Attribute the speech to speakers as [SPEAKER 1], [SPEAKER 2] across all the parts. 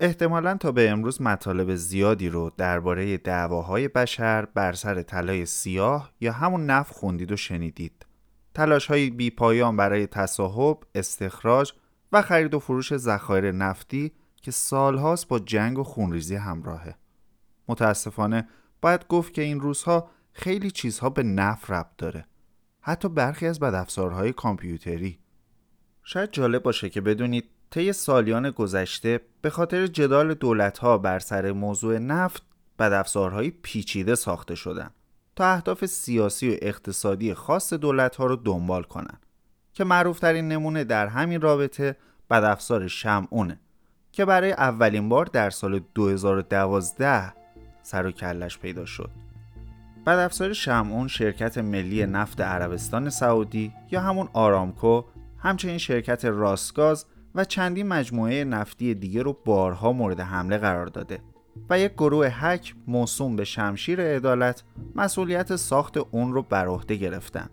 [SPEAKER 1] احتمالا تا به امروز مطالب زیادی رو درباره دعواهای بشر بر سر طلای سیاه یا همون نفت خوندید و شنیدید. تلاش های بی پایان برای تصاحب، استخراج و خرید و فروش ذخایر نفتی که سالهاست با جنگ و خونریزی همراهه. متاسفانه باید گفت که این روزها خیلی چیزها به نفت ربط داره. حتی برخی از بدافزارهای کامپیوتری. شاید جالب باشه که بدونید طی سالیان گذشته به خاطر جدال دولتها بر سر موضوع نفت بدافزارهای پیچیده ساخته شدن تا اهداف سیاسی و اقتصادی خاص دولتها رو دنبال کنن که معروفترین نمونه در همین رابطه بدافزار شمعونه که برای اولین بار در سال 2012 سر و کلش پیدا شد. بدافزار شمعون شرکت ملی نفت عربستان سعودی یا همون آرامکو همچنین شرکت راستگاز و چندین مجموعه نفتی دیگه رو بارها مورد حمله قرار داده و یک گروه هک موسوم به شمشیر عدالت مسئولیت ساخت اون رو بر عهده گرفتن.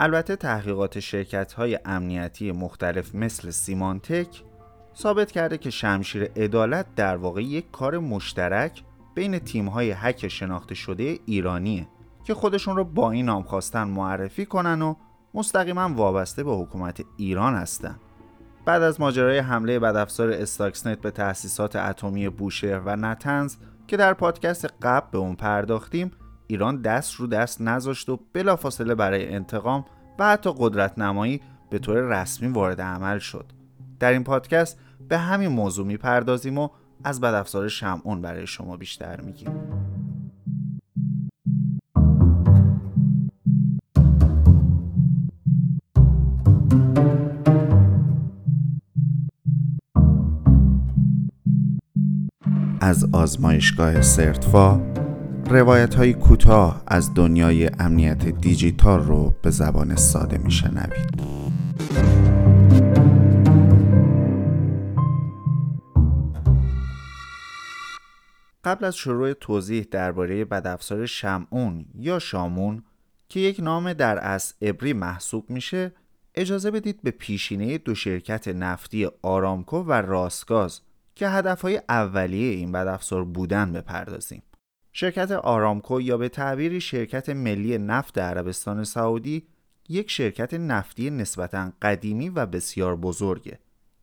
[SPEAKER 1] البته تحقیقات شرکت های امنیتی مختلف مثل سیمانتک ثابت کرده که شمشیر عدالت در واقع یک کار مشترک بین تیم های هک شناخته شده ایرانیه که خودشون رو با این نام خواستن معرفی کنن و مستقیما وابسته به حکومت ایران هستند. بعد از ماجرای حمله بدافزار استاکسنت به تأسیسات اتمی بوشهر و نتنز که در پادکست قبل به اون پرداختیم ایران دست رو دست نذاشت و بلافاصله برای انتقام و حتی قدرت نمایی به طور رسمی وارد عمل شد. در این پادکست به همین موضوع می‌پردازیم و از بدافزار شمعون برای شما بیشتر میگیم. از آزمایشگاه سرتفا روایت های کوتاه از دنیای امنیت دیجیتال رو به زبان ساده میشنوید. قبل از شروع توضیح درباره بدافزار شمعون یا شامون که یک نام در اصل ابری محسوب میشه اجازه بدید به پیشینه دو شرکت نفتی آرامکو و راستگاز که هدفهای اولیه این بدافزار بودن بپردازیم. شرکت آرامکو یا به تعبیری شرکت ملی نفت عربستان سعودی یک شرکت نفتی نسبتا قدیمی و بسیار بزرگه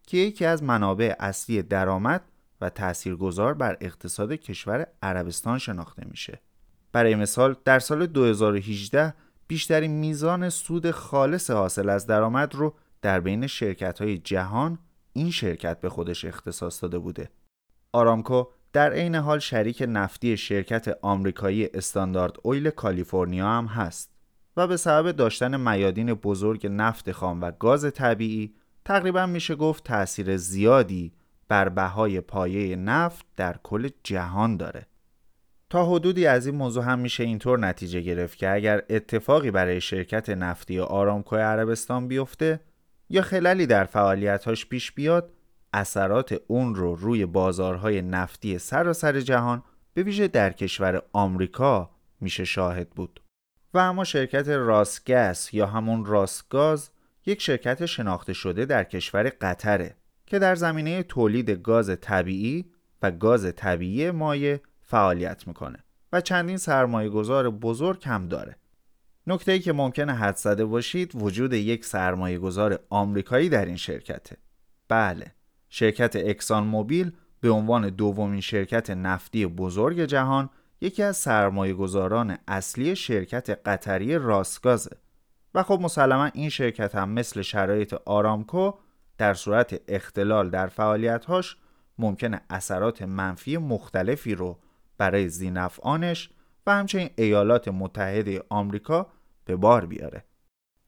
[SPEAKER 1] که یکی از منابع اصلی درآمد و تاثیرگذار بر اقتصاد کشور عربستان شناخته میشه. برای مثال در سال 2018 بیشترین میزان سود خالص حاصل از درآمد رو در بین شرکت های جهان این شرکت به خودش اختصاص داده بوده. آرامکو در عین حال شریک نفتی شرکت آمریکایی استاندارد اویل کالیفرنیا هم هست و به سبب داشتن میادین بزرگ نفت خام و گاز طبیعی تقریبا میشه گفت تاثیر زیادی بر بهای پایه نفت در کل جهان داره. تا حدودی از این موضوع هم میشه اینطور نتیجه گرفت که اگر اتفاقی برای شرکت نفتی آرامکو عربستان بیفته یا خلالی در فعالیتهاش پیش بیاد اثرات اون رو روی بازارهای نفتی سراسر جهان به ویژه در کشور آمریکا میشه شاهد بود. و اما شرکت راسگس یا همون راسگاز یک شرکت شناخته شده در کشور قطره که در زمینه تولید گاز طبیعی و گاز طبیعی مایع فعالیت می‌کنه و چندین سرمایه گذار بزرگ هم داره. نکته ای که ممکنه حد زده باشید وجود یک سرمایه گذار آمریکایی در این شرکته. بله شرکت اکسان موبیل به عنوان دومین شرکت نفتی بزرگ جهان یکی از سرمایه گذاران اصلی شرکت قطری راسگازه و خب مسلما این شرکت هم مثل شرایط آرامکو در صورت اختلال در فعالیتهاش ممکنه اثرات منفی مختلفی رو برای زینفعانش و همچنین ایالات متحده آمریکا به بار بیاره.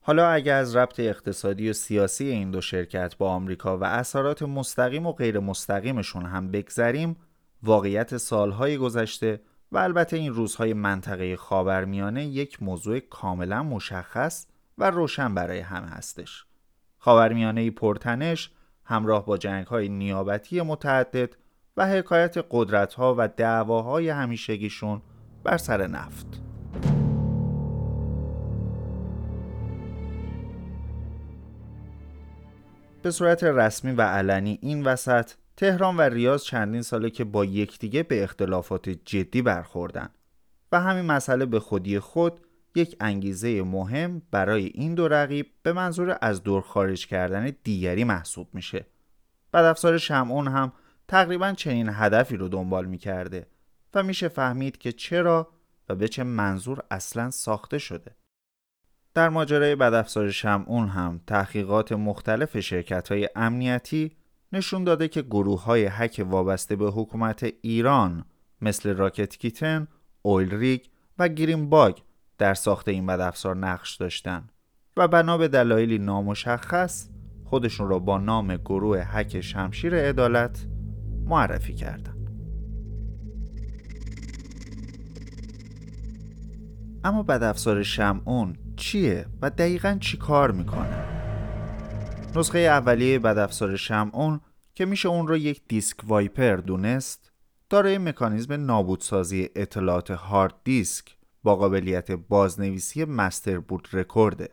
[SPEAKER 1] حالا اگر از ربط اقتصادی و سیاسی این دو شرکت با آمریکا و اثرات مستقیم و غیر مستقیمشون هم بگذریم واقعیت سالهای گذشته و البته این روزهای منطقه خاورمیانه یک موضوع کاملا مشخص و روشن برای همه هستش. خاورمیانه پرتنش همراه با جنگ های نیابتی متعدد و حکایت قدرت ها و دعواهای همیشگیشون بر سر نفت. به صورت رسمی و علنی این وسط تهران و ریاض چندین ساله که با یکدیگه به اختلافات جدی برخوردن و همین مسئله به خودی خود یک انگیزه مهم برای این دو رقیب به منظور از دور خارج کردن دیگری محسوب میشه. افسار شمعون هم تقریبا چنین هدفی رو دنبال می‌کرده و میشه فهمید که چرا و به چه منظور اصلا ساخته شده. در ماجرای بدافزار شمعون هم تحقیقات مختلف شرکت های امنیتی نشون داده که گروه های حک وابسته به حکومت ایران مثل راکت کیتن، اویل ریگ و گرین باگ در ساخت این بدافزار نقش داشتن و بنا به دلایلی نامشخص خودشون را با نام گروه حک شمشیر عدالت معرفی کردن. اما بدافزار شمعون چیه و دقیقا چی کار می‌کنه؟ نسخه اولیه بدافزار شمعون که میشه اون رو یک دیسک وایپر دونست دارای مکانیزم نابودسازی اطلاعات هارد دیسک با قابلیت بازنویسی مستر بود رکورده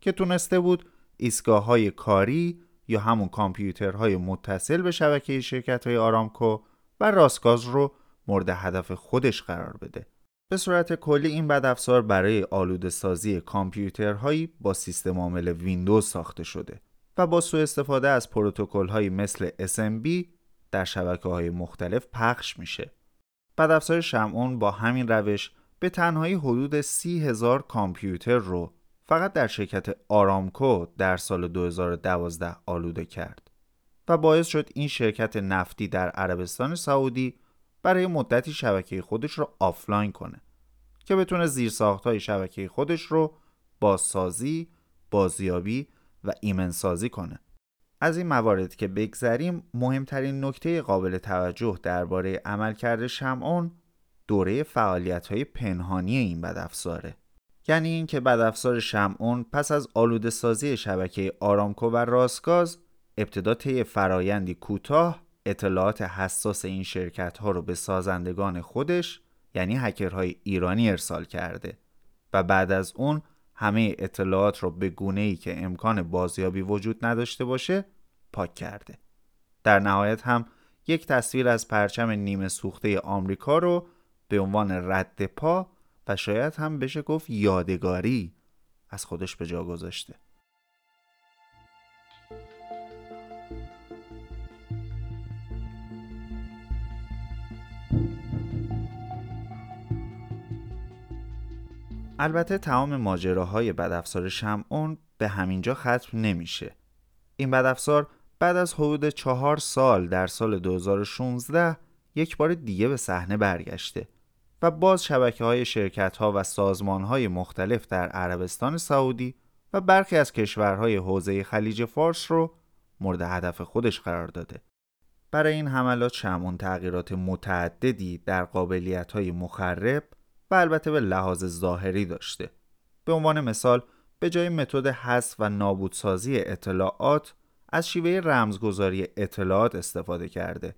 [SPEAKER 1] که تونسته بود ایستگاه های کاری یا همون کامپیوترهای متصل به شبکه شرکت های آرامکو و راستگاز رو مورد هدف خودش قرار بده به صورت کلی این بدافزار برای آلوده سازی کامپیوترهایی با سیستم عامل ویندوز ساخته شده و با سوء استفاده از پروتکل های مثل SMB در شبکه های مختلف پخش میشه. بدافزار شمعون با همین روش به تنهایی حدود سی هزار کامپیوتر رو فقط در شرکت آرامکو در سال 2012 آلوده کرد و باعث شد این شرکت نفتی در عربستان سعودی برای مدتی شبکه خودش رو آفلاین کنه که بتونه زیرساختهای شبکه خودش رو بازسازی، بازیابی و ایمنسازی کنه. از این موارد که بگذریم مهمترین نکته قابل توجه درباره عملکرد شمعون دوره فعالیت های پنهانی این بدافزاره یعنی اینکه بدافزار شمعون پس از آلوده سازی شبکه آرامکو و راسگاز ابتدا طی فرایندی کوتاه اطلاعات حساس این شرکت ها رو به سازندگان خودش یعنی هکرهای ایرانی ارسال کرده و بعد از اون همه اطلاعات رو به گونه ای که امکان بازیابی وجود نداشته باشه پاک کرده. در نهایت هم یک تصویر از پرچم نیمه سوخته آمریکا رو به عنوان رد پا و شاید هم بشه گفت یادگاری از خودش به جا گذاشته. البته تمام ماجراهای بدافزار شمعون به همینجا ختم نمیشه این بدافزار بعد از حدود چهار سال در سال 2016 یک بار دیگه به صحنه برگشته و باز شبکه های شرکت ها و سازمان های مختلف در عربستان سعودی و برخی از کشورهای حوزه خلیج فارس رو مورد هدف خودش قرار داده. برای این حملات شمون تغییرات متعددی در قابلیت های مخرب و البته به لحاظ ظاهری داشته. به عنوان مثال به جای متد حذف و نابودسازی اطلاعات از شیوه رمزگذاری اطلاعات استفاده کرده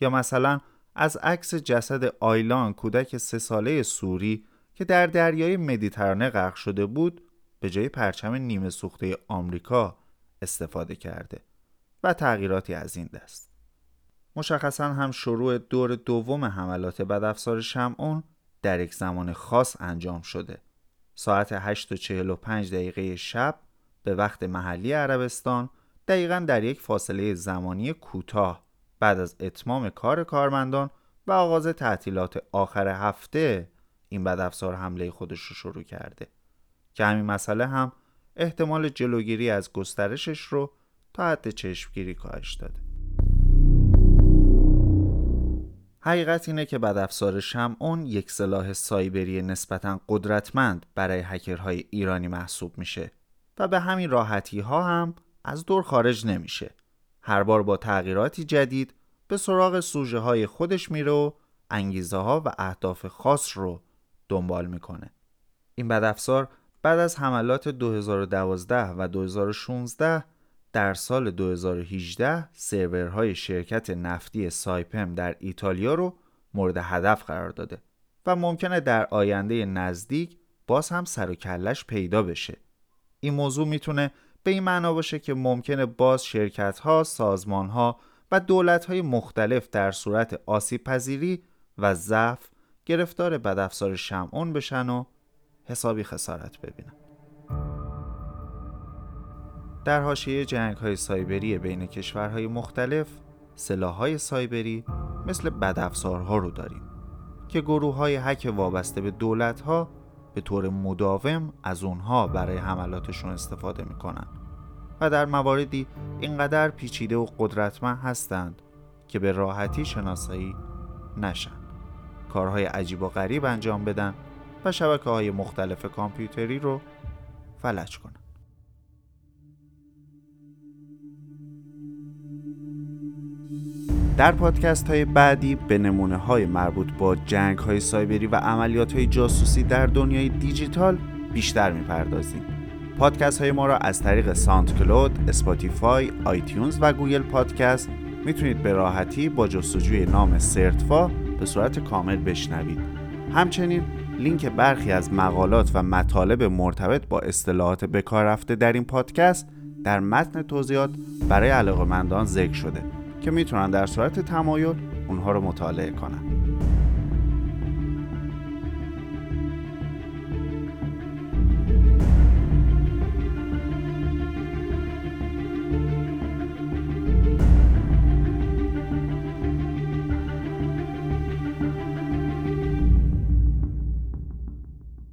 [SPEAKER 1] یا مثلا از عکس جسد آیلان کودک سه ساله سوری که در دریای مدیترانه غرق شده بود به جای پرچم نیمه سوخته آمریکا استفاده کرده و تغییراتی از این دست مشخصا هم شروع دور دوم حملات بدافزار شمعون در یک زمان خاص انجام شده. ساعت 8 و 45 دقیقه شب به وقت محلی عربستان دقیقا در یک فاصله زمانی کوتاه بعد از اتمام کار کارمندان و آغاز تعطیلات آخر هفته این بدافزار حمله خودش رو شروع کرده. که همین مسئله هم احتمال جلوگیری از گسترشش رو تا حد چشمگیری کاهش داده. حقیقت اینه که بدافزار شمعون یک سلاح سایبری نسبتا قدرتمند برای هکرهای ایرانی محسوب میشه و به همین راحتی ها هم از دور خارج نمیشه. هر بار با تغییراتی جدید به سراغ سوژه های خودش میره و انگیزه ها و اهداف خاص رو دنبال می‌کنه. این بدافزار بعد از حملات 2012 و 2016 در سال 2018 سرورهای شرکت نفتی سایپم در ایتالیا رو مورد هدف قرار داده و ممکنه در آینده نزدیک باز هم سر و کلش پیدا بشه. این موضوع می‌تونه به این معنا باشه که ممکنه باز شرکت ها، سازمان ها و دولت‌های مختلف در صورت آسیب پذیری و ضعف گرفتار بدافزار شمعون بشن و حسابی خسارت ببینن. در حاشیه جنگ های سایبری بین کشورهای مختلف سلاح های سایبری مثل بدافزارها رو داریم که گروه های حک وابسته به دولت ها به طور مداوم از اونها برای حملاتشون استفاده می‌کنن و در مواردی اینقدر پیچیده و قدرتمند هستند که به راحتی شناسایی نشن. کارهای عجیب و غریب انجام بدن و شبکه های مختلف کامپیوتری رو فلج کنن. در پادکست های بعدی به نمونه های مربوط با جنگ های سایبری و عملیات های جاسوسی در دنیای دیجیتال بیشتر می‌پردازیم. پادکست های ما را از طریق ساند کلود، اسپاتیفای، آیتیونز و گوگل پادکست می‌تونید به راحتی با جستجوی نام سرتفا به صورت کامل بشنوید. همچنین لینک برخی از مقالات و مطالب مرتبط با اصطلاحات بکار رفته در این پادکست در متن توضیحات برای علاقمندان ذکر شده که می‌تونن در صورت تمایل اونها رو مطالعه کنن.